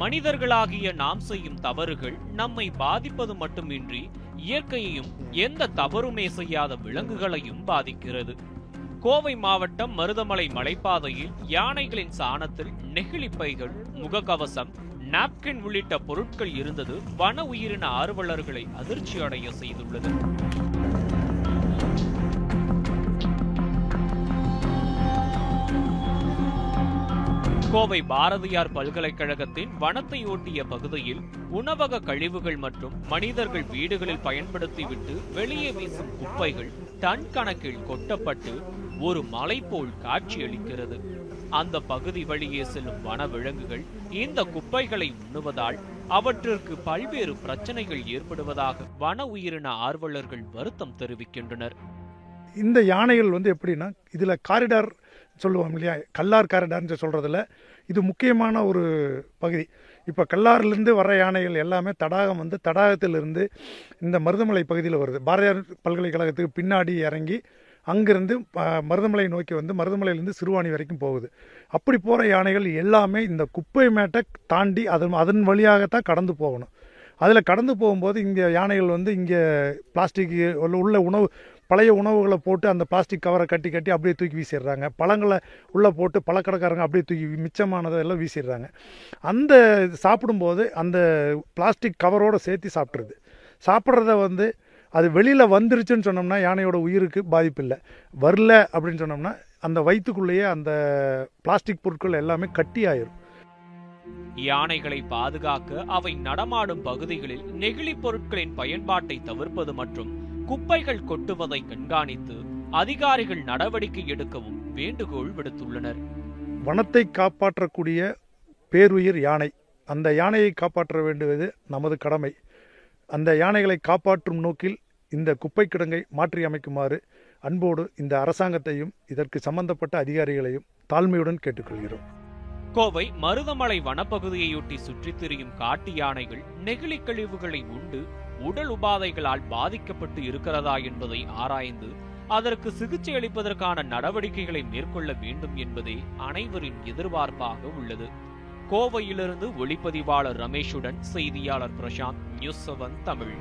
மனிதர்களாகிய நாம் செய்யும் தவறுகள் நம்மை பாதிப்பது மட்டுமின்றி இயற்கையையும் எந்த தவறுமே செய்யாத விலங்குகளையும் பாதிக்கிறது. கோவை மாவட்டம் மருதமலை மலைப்பாதையில் யானைகளின் சாணத்தில் நெகிழிப்பைகள் முகக்கவசம் நாப்கின் உள்ளிட்ட பொருட்கள் இருந்தது வன உயிரின ஆர்வலர்களை அதிர்ச்சி அடைய செய்துள்ளது. கோவை பாரதியார் பல்கலைக்கழகத்தின் வனத்தை ஒட்டிய பகுதியில் உணவக கழிவுகள் மற்றும் மனிதர்கள் வீடுகளில் பயன்படுத்திவிட்டு வெளியே வீசும் குப்பைகள் டன் கணக்கில் கொட்டப்பட்டு ஒரு மலை போல் காட்சியளிக்கிறது. அந்த பகுதி வழியே செல்லும் வனவிலங்குகள் இந்த குப்பைகளை உண்ணுவதால் அவற்றிற்கு பல்வேறு பிரச்சனைகள் ஏற்படுவதாக வன உயிரின ஆர்வலர்கள் வருத்தம் தெரிவிக்கின்றனர். இந்த யானைகள் வந்து எப்படின்னா இதில் காரிடார் சொல்லுவோம் இல்லையா? கல்லார் காரிடார்னு சொல்கிறதுல இது முக்கியமான ஒரு பகுதி. இப்போ கல்லாறுலேருந்து வர யானைகள் எல்லாமே தடாகம் வந்து தடாகத்திலிருந்து இந்த மருதமலை பகுதியில் வருது. பாரதியார் பல்கலைக்கழகத்துக்கு பின்னாடி இறங்கி அங்கிருந்து ப- மருதமலை நோக்கி வந்து மருதமலையிலேருந்து சிறுவாணி வரைக்கும் போகுது. அப்படி போகிற யானைகள் எல்லாமே இந்த குப்பை மேட்டை தாண்டி அதன் அதன் வழியாகத்தான் கடந்து போகணும். அதில் கடந்து போகும்போது இங்கே யானைகள் வந்து இங்கே பிளாஸ்டிக் உள்ள உணவு பழைய உணவுகளை போட்டு அந்த பிளாஸ்டிக் கவரை கட்டி கட்டி அப்படியே தூக்கி வீசிடுறாங்க. பழங்களை உள்ளே போட்டு பழக்கடைக்காரங்க அப்படியே தூக்கி மிச்சமானதெல்லாம் வீசிடுறாங்க. அந்த சாப்பிடும்போது அந்த பிளாஸ்டிக் கவரோடு சேர்த்து சாப்பிட்ருது சாப்பிட்றத வந்து அது வெளியில் வந்துருச்சுன்னு சொன்னோம்னா யானையோட உயிருக்கு பாதிப்பு இல்லை. வரல அப்படின்னு சொன்னோம்னா அந்த வயிற்றுக்குள்ளேயே அந்த பிளாஸ்டிக் பொருட்கள் எல்லாமே கட்டி ஆயிரும். யானைகளை பாதுகாக்க அவை நடமாடும் பகுதிகளில் நெகிழி பொருட்களின் பயன்பாட்டை தவிர்ப்பது மற்றும் குப்பைகள் கொட்டுவதை கண்காணித்து அதிகாரிகள் நடவடிக்கை எடுக்கவும் வேண்டுகோள் விடுத்துள்ளனர். வனத்தை காப்பாற்றக்கூடிய பேருயிர் யானை. அந்த யானையை காப்பாற்ற வேண்டுவது நமது கடமை. அந்த யானைகளை காப்பாற்றும் நோக்கில் இந்த குப்பை கிடங்கை மாற்றி அமைக்குமாறு அன்போடு இந்த அரசாங்கத்தையும் இதற்கு சம்பந்தப்பட்ட அதிகாரிகளையும் தாழ்மையுடன் கேட்டுக்கொள்கிறோம். கோவை மருதமலை வனப்பகுதியையொட்டி சுற்றித் திரியும் காட்டு யானைகள் நெகிழி கழிவுகளை உண்டு உடல் உபாதைகளால் பாதிக்கப்பட்டு இருக்கிறதா என்பதை ஆராய்ந்து அதற்கு சிகிச்சை அளிப்பதற்கான நடவடிக்கைகளை மேற்கொள்ள வேண்டும் என்பதே அனைவரின் எதிர்பார்ப்பாக உள்ளது. கோவையிலிருந்து ஒளிப்பதிவாளர் ரமேஷுடன் செய்தியாளர் பிரசாந்த் நியூஸ் செவன் தமிழ்.